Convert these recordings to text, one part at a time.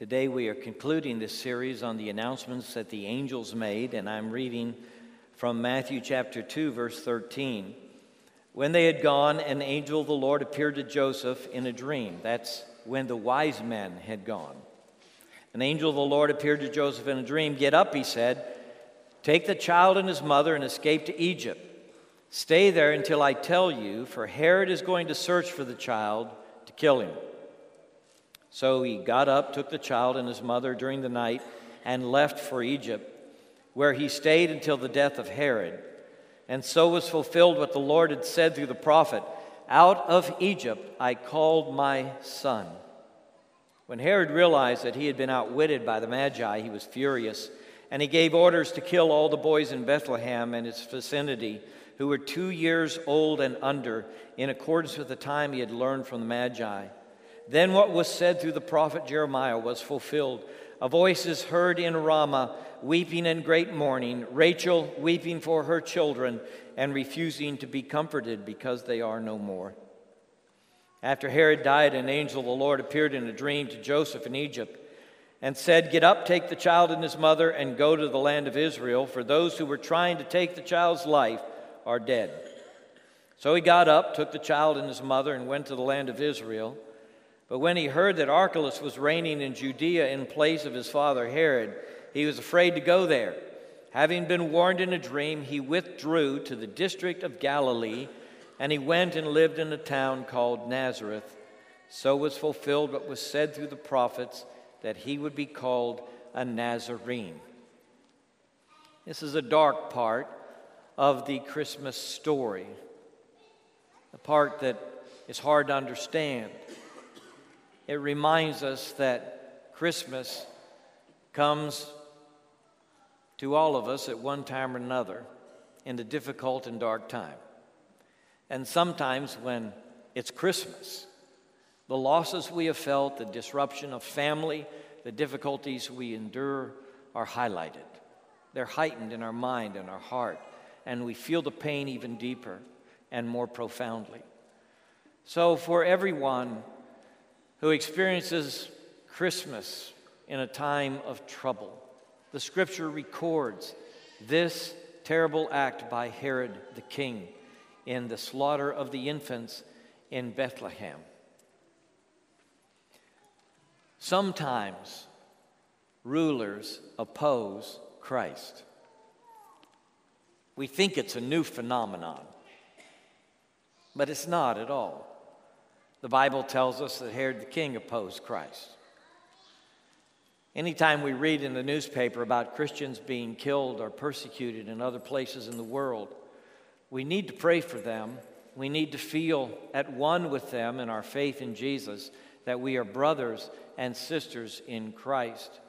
Today we are concluding this series on the announcements that the angels made, and I'm reading from Matthew chapter 2, verse 13. When they had gone, an angel of the Lord appeared to Joseph in a dream. That's when the wise men had gone. An angel of the Lord appeared to Joseph in a dream. Get up, he said. Take the child and his mother and escape to Egypt. Stay there until I tell you, for Herod is going to search for the child to kill him. So he got up, took the child and his mother during the night, and left for Egypt, where he stayed until the death of Herod. And so was fulfilled what the Lord had said through the prophet Out of Egypt I called my son. When Herod realized that he had been outwitted by the Magi, he was furious, and he gave orders to kill all the boys in Bethlehem and its vicinity who were two years old and under, in accordance with the time he had learned from the Magi. Then what was said through the prophet Jeremiah was fulfilled. A voice is heard in Ramah, weeping in great mourning, Rachel weeping for her children and refusing to be comforted because they are no more. After Herod died, an angel of the Lord appeared in a dream to Joseph in Egypt and said, Get up, take the child and his mother, and go to the land of Israel, for those who were trying to take the child's life are dead. So he got up, took the child and his mother, and went to the land of Israel. But when he heard that Archelaus was reigning in Judea in place of his father Herod, he was afraid to go there. Having been warned in a dream, he withdrew to the district of Galilee, and he went and lived in a town called Nazareth. So was fulfilled what was said through the prophets that he would be called a Nazarene. This is a dark part of the Christmas story, the part that is hard to understand it reminds us that Christmas comes to all of us at one time or another in a difficult and dark time. And sometimes when it's Christmas, the losses we have felt, the disruption of family, the difficulties we endure are highlighted. They're heightened in our mind and our heart, and we feel the pain even deeper and more profoundly. So, for everyone who experiences Christmas in a time of trouble. The scripture records this terrible act by Herod the king in the slaughter of the infants in Bethlehem. Sometimes rulers oppose Christ. We think it's a new phenomenon, but it's not at all. The Bible tells us that Herod the king opposed Christ. Anytime we read in the newspaper about Christians being killed or persecuted in other places in the world, we need to pray for them. We need to feel at one with them in our faith in Jesus that we are brothers and sisters in Christ.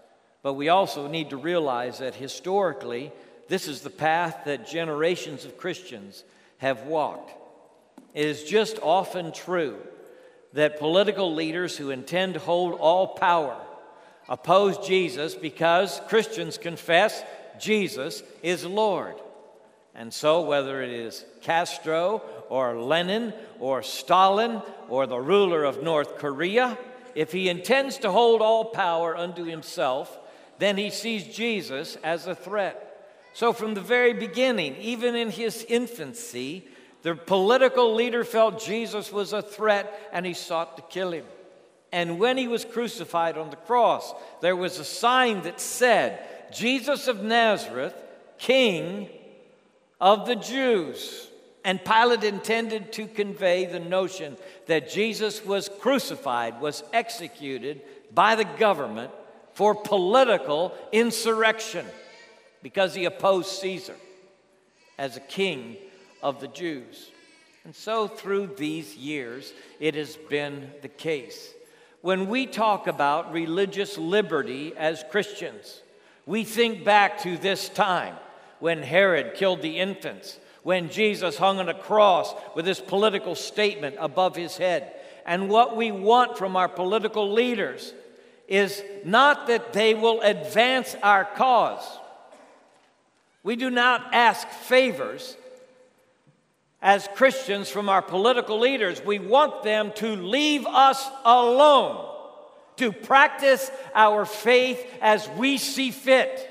But we also need to realize that historically, this is the path that generations of Christians have walked. It is just often true that political leaders who intend to hold all power oppose Jesus because Christians confess Jesus is Lord. And so, whether it is Castro or Lenin or Stalin or the ruler of North Korea, if he intends to hold all power unto himself, then he sees Jesus as a threat. So, from the very beginning, even in his infancy, the political leader felt Jesus was a threat and he sought to kill him. And when he was crucified on the cross, there was a sign that said, Jesus of Nazareth, King of the Jews. And Pilate intended to convey the notion that Jesus was crucified, was executed by the government for political insurrection because he opposed Caesar as a king of the Jews. And so, through these years, it has been the case. When we talk about religious liberty as Christians, we think back to this time when Herod killed the infants, when Jesus hung on a cross with his political statement above his head. And what we want from our political leaders is not that they will advance our cause. We do not ask favors, as Christians from our political leaders. We want them to leave us alone, to practice our faith as we see fit.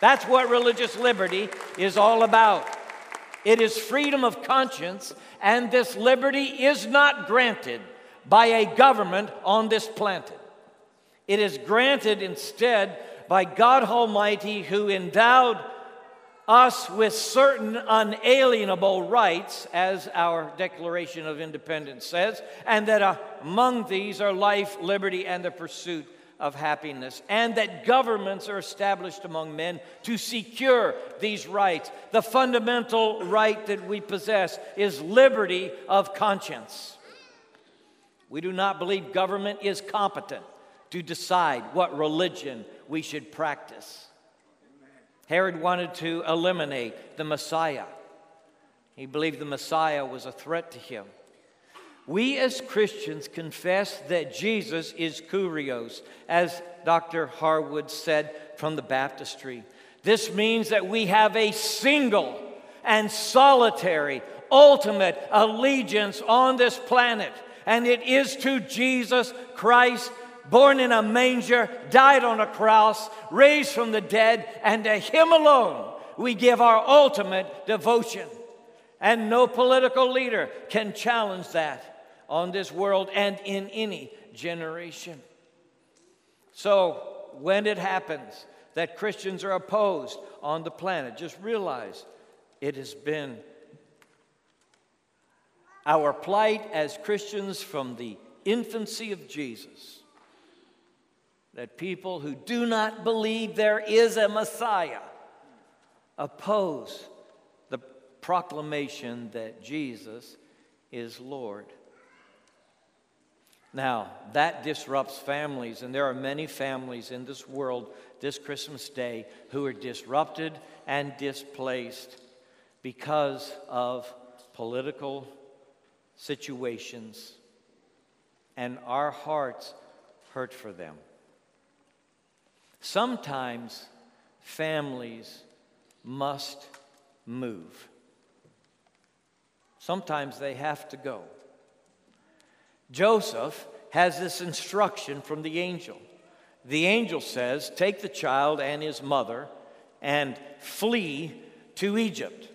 That's what religious liberty is all about. It is freedom of conscience, and this liberty is not granted by a government on this planet. It is granted instead by God Almighty, who endowed us with certain unalienable rights, as our Declaration of Independence says, and that among these are life, liberty, and the pursuit of happiness, and that governments are established among men to secure these rights. The fundamental right that we possess is liberty of conscience. We do not believe government is competent to decide what religion we should practice. Herod wanted to eliminate the Messiah. He believed the Messiah was a threat to him. We as Christians confess that Jesus is Kurios, as Dr. Harwood said from the baptistry. This means that we have a single and solitary, ultimate allegiance on this planet, and it is to Jesus Christ born in a manger, died on a cross, raised from the dead, and to Him alone we give our ultimate devotion. And no political leader can challenge that on this world and in any generation. So, when it happens that Christians are opposed on the planet, just realize it has been our plight as Christians from the infancy of Jesus that people who do not believe there is a Messiah oppose the proclamation that Jesus is Lord. Now, that disrupts families, and there are many families in this world this Christmas Day who are disrupted and displaced because of political situations, and our hearts hurt for them. Sometimes families must move. Sometimes they have to go. Joseph has this instruction from the angel. The angel says, Take the child and his mother and flee to Egypt.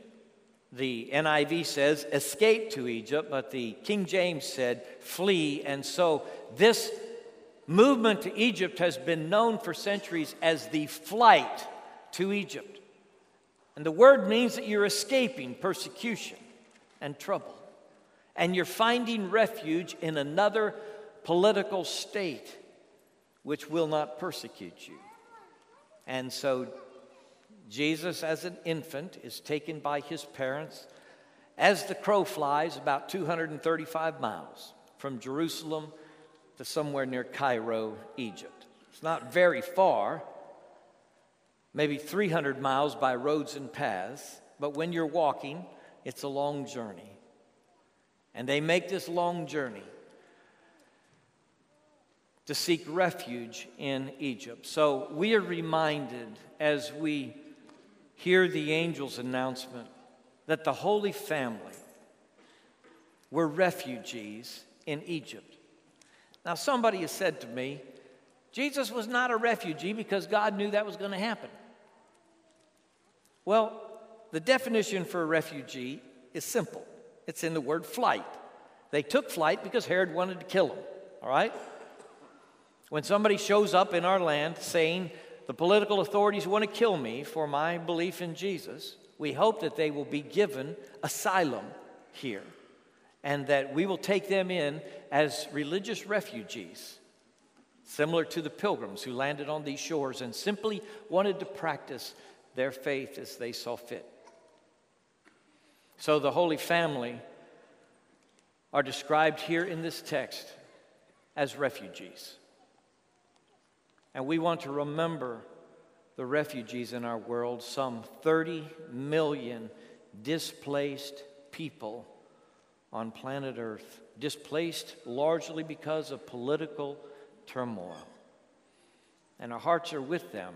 The NIV says, Escape to Egypt, but the King James said, Flee. And so this movement to Egypt has been known for centuries as the flight to Egypt. And the word means that you're escaping persecution and trouble, and you're finding refuge in another political state which will not persecute you. And so, Jesus, as an infant, is taken by his parents as the crow flies about 235 miles from Jerusalem to somewhere near Cairo, Egypt. It's not very far, maybe 300 miles by roads and paths, but when you're walking, it's a long journey. And they make this long journey to seek refuge in Egypt. So we are reminded as we hear the angel's announcement that the Holy Family were refugees in Egypt. Now, somebody has said to me, Jesus was not a refugee because God knew that was going to happen. Well, the definition for a refugee is simple it's in the word flight. They took flight because Herod wanted to kill them, all right? When somebody shows up in our land saying, the political authorities want to kill me for my belief in Jesus, we hope that they will be given asylum here and that we will take them in as religious refugees, similar to the pilgrims who landed on these shores and simply wanted to practice their faith as they saw fit. So the Holy Family are described here in this text as refugees. And we want to remember the refugees in our world, some 30 million displaced people on planet Earth, displaced largely because of political turmoil. And our hearts are with them.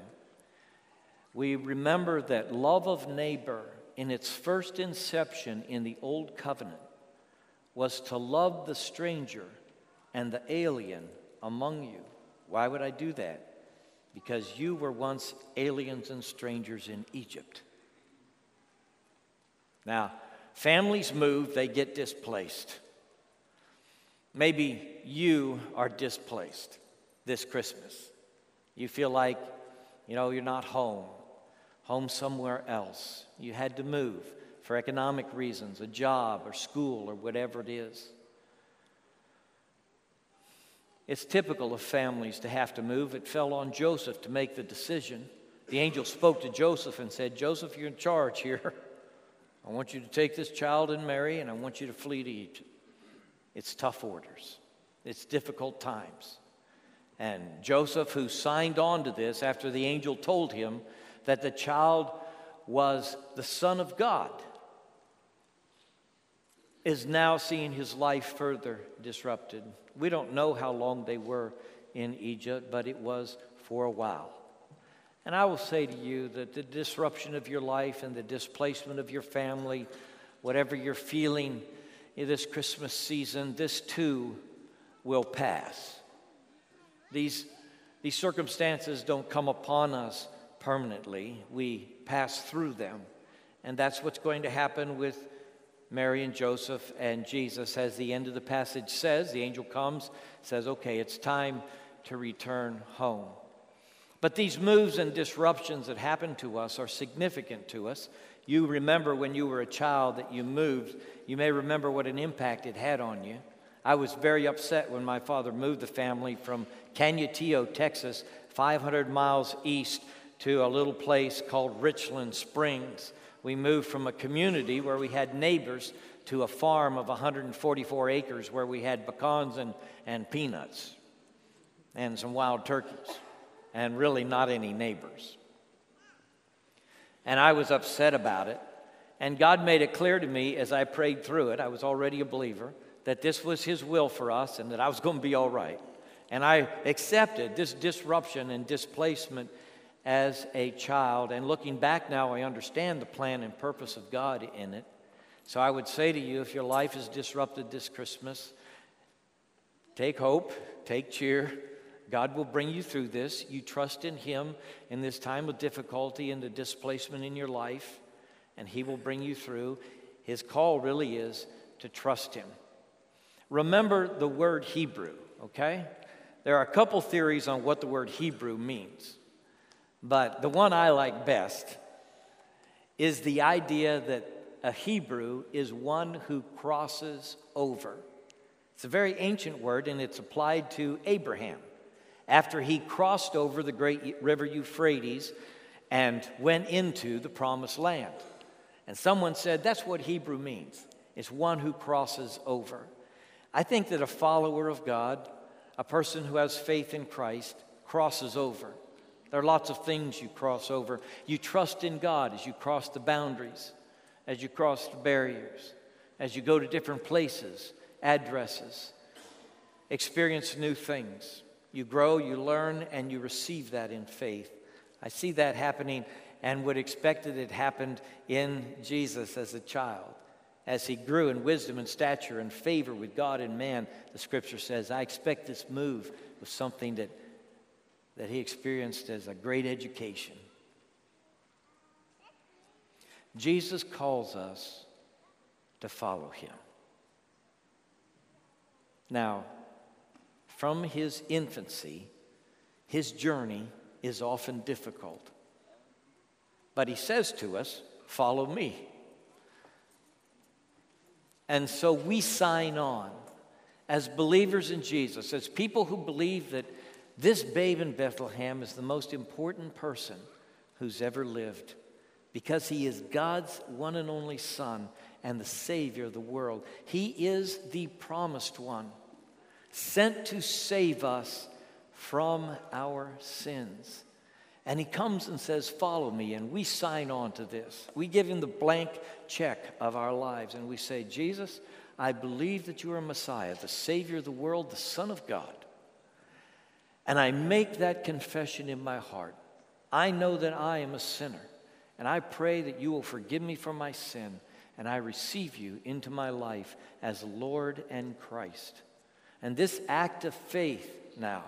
We remember that love of neighbor in its first inception in the Old Covenant was to love the stranger and the alien among you. Why would I do that? Because you were once aliens and strangers in Egypt. Now, families move, they get displaced. Maybe you are displaced this Christmas. You feel like, you know, you're not home, home somewhere else. You had to move for economic reasons, a job or school or whatever it is. It's typical of families to have to move. It fell on Joseph to make the decision. The angel spoke to Joseph and said, Joseph, you're in charge here. I want you to take this child and Mary, and I want you to flee to Egypt. It's tough orders, it's difficult times. And Joseph, who signed on to this after the angel told him that the child was the Son of God, is now seeing his life further disrupted. We don't know how long they were in Egypt, but it was for a while. And I will say to you that the disruption of your life and the displacement of your family, whatever you're feeling in this Christmas season, this too will pass. These, these circumstances don't come upon us permanently, we pass through them. And that's what's going to happen with Mary and Joseph and Jesus, as the end of the passage says. The angel comes, says, Okay, it's time to return home. But these moves and disruptions that happen to us are significant to us. You remember when you were a child that you moved, you may remember what an impact it had on you. I was very upset when my father moved the family from Canutillo, Texas, 500 miles east to a little place called Richland Springs we moved from a community where we had neighbors to a farm of 144 acres where we had pecans and, and peanuts and some wild turkeys and really not any neighbors. And I was upset about it. And God made it clear to me as I prayed through it, I was already a believer, that this was His will for us and that I was going to be all right. And I accepted this disruption and displacement as a child. And looking back now, I understand the plan and purpose of God in it. So I would say to you if your life is disrupted this Christmas, take hope, take cheer. God will bring you through this. You trust in Him in this time of difficulty and the displacement in your life, and He will bring you through. His call really is to trust Him. Remember the word Hebrew, okay? There are a couple theories on what the word Hebrew means. But the one I like best is the idea that a Hebrew is one who crosses over. It's a very ancient word and it's applied to Abraham. After he crossed over the great river Euphrates and went into the promised land. And someone said that's what Hebrew means it's one who crosses over. I think that a follower of God, a person who has faith in Christ, crosses over. There are lots of things you cross over. You trust in God as you cross the boundaries, as you cross the barriers, as you go to different places, addresses, experience new things. You grow, you learn, and you receive that in faith. I see that happening and would expect that it happened in Jesus as a child. As he grew in wisdom and stature and favor with God and man, the scripture says, I expect this move was something that that he experienced as a great education. Jesus calls us to follow him. Now, from his infancy, his journey is often difficult. But he says to us, Follow me. And so we sign on as believers in Jesus, as people who believe that this babe in Bethlehem is the most important person who's ever lived because he is God's one and only Son and the Savior of the world. He is the promised one, sent to save us from our sins. And he comes and says, Follow me. And we sign on to this. We give him the blank check of our lives. And we say, Jesus, I believe that you are Messiah, the Savior of the world, the Son of God. And I make that confession in my heart. I know that I am a sinner, and I pray that you will forgive me for my sin, and I receive you into my life as Lord and Christ. And this act of faith now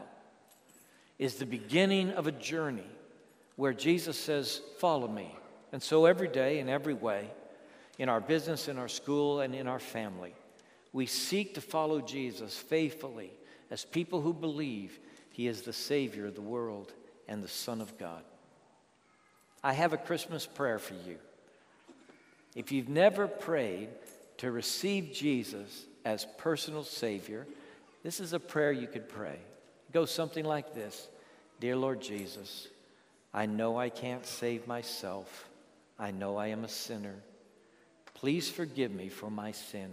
is the beginning of a journey where Jesus says, Follow me. And so every day, in every way, in our business, in our school, and in our family, we seek to follow Jesus faithfully as people who believe he is the Savior of the world and the Son of God. I have a Christmas prayer for you. If you've never prayed to receive Jesus as personal Savior, this is a prayer you could pray. It goes something like this Dear Lord Jesus, I know I can't save myself. I know I am a sinner. Please forgive me for my sin.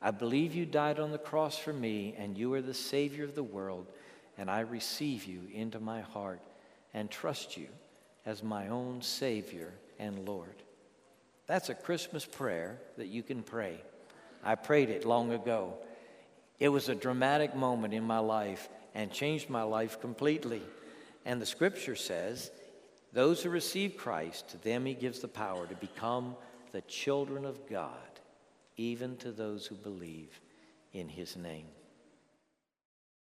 I believe you died on the cross for me, and you are the Savior of the world, and I receive you into my heart and trust you as my own Savior and Lord. That's a Christmas prayer that you can pray. I prayed it long ago. It was a dramatic moment in my life and changed my life completely. And the scripture says, those who receive Christ, to them he gives the power to become the children of God, even to those who believe in his name.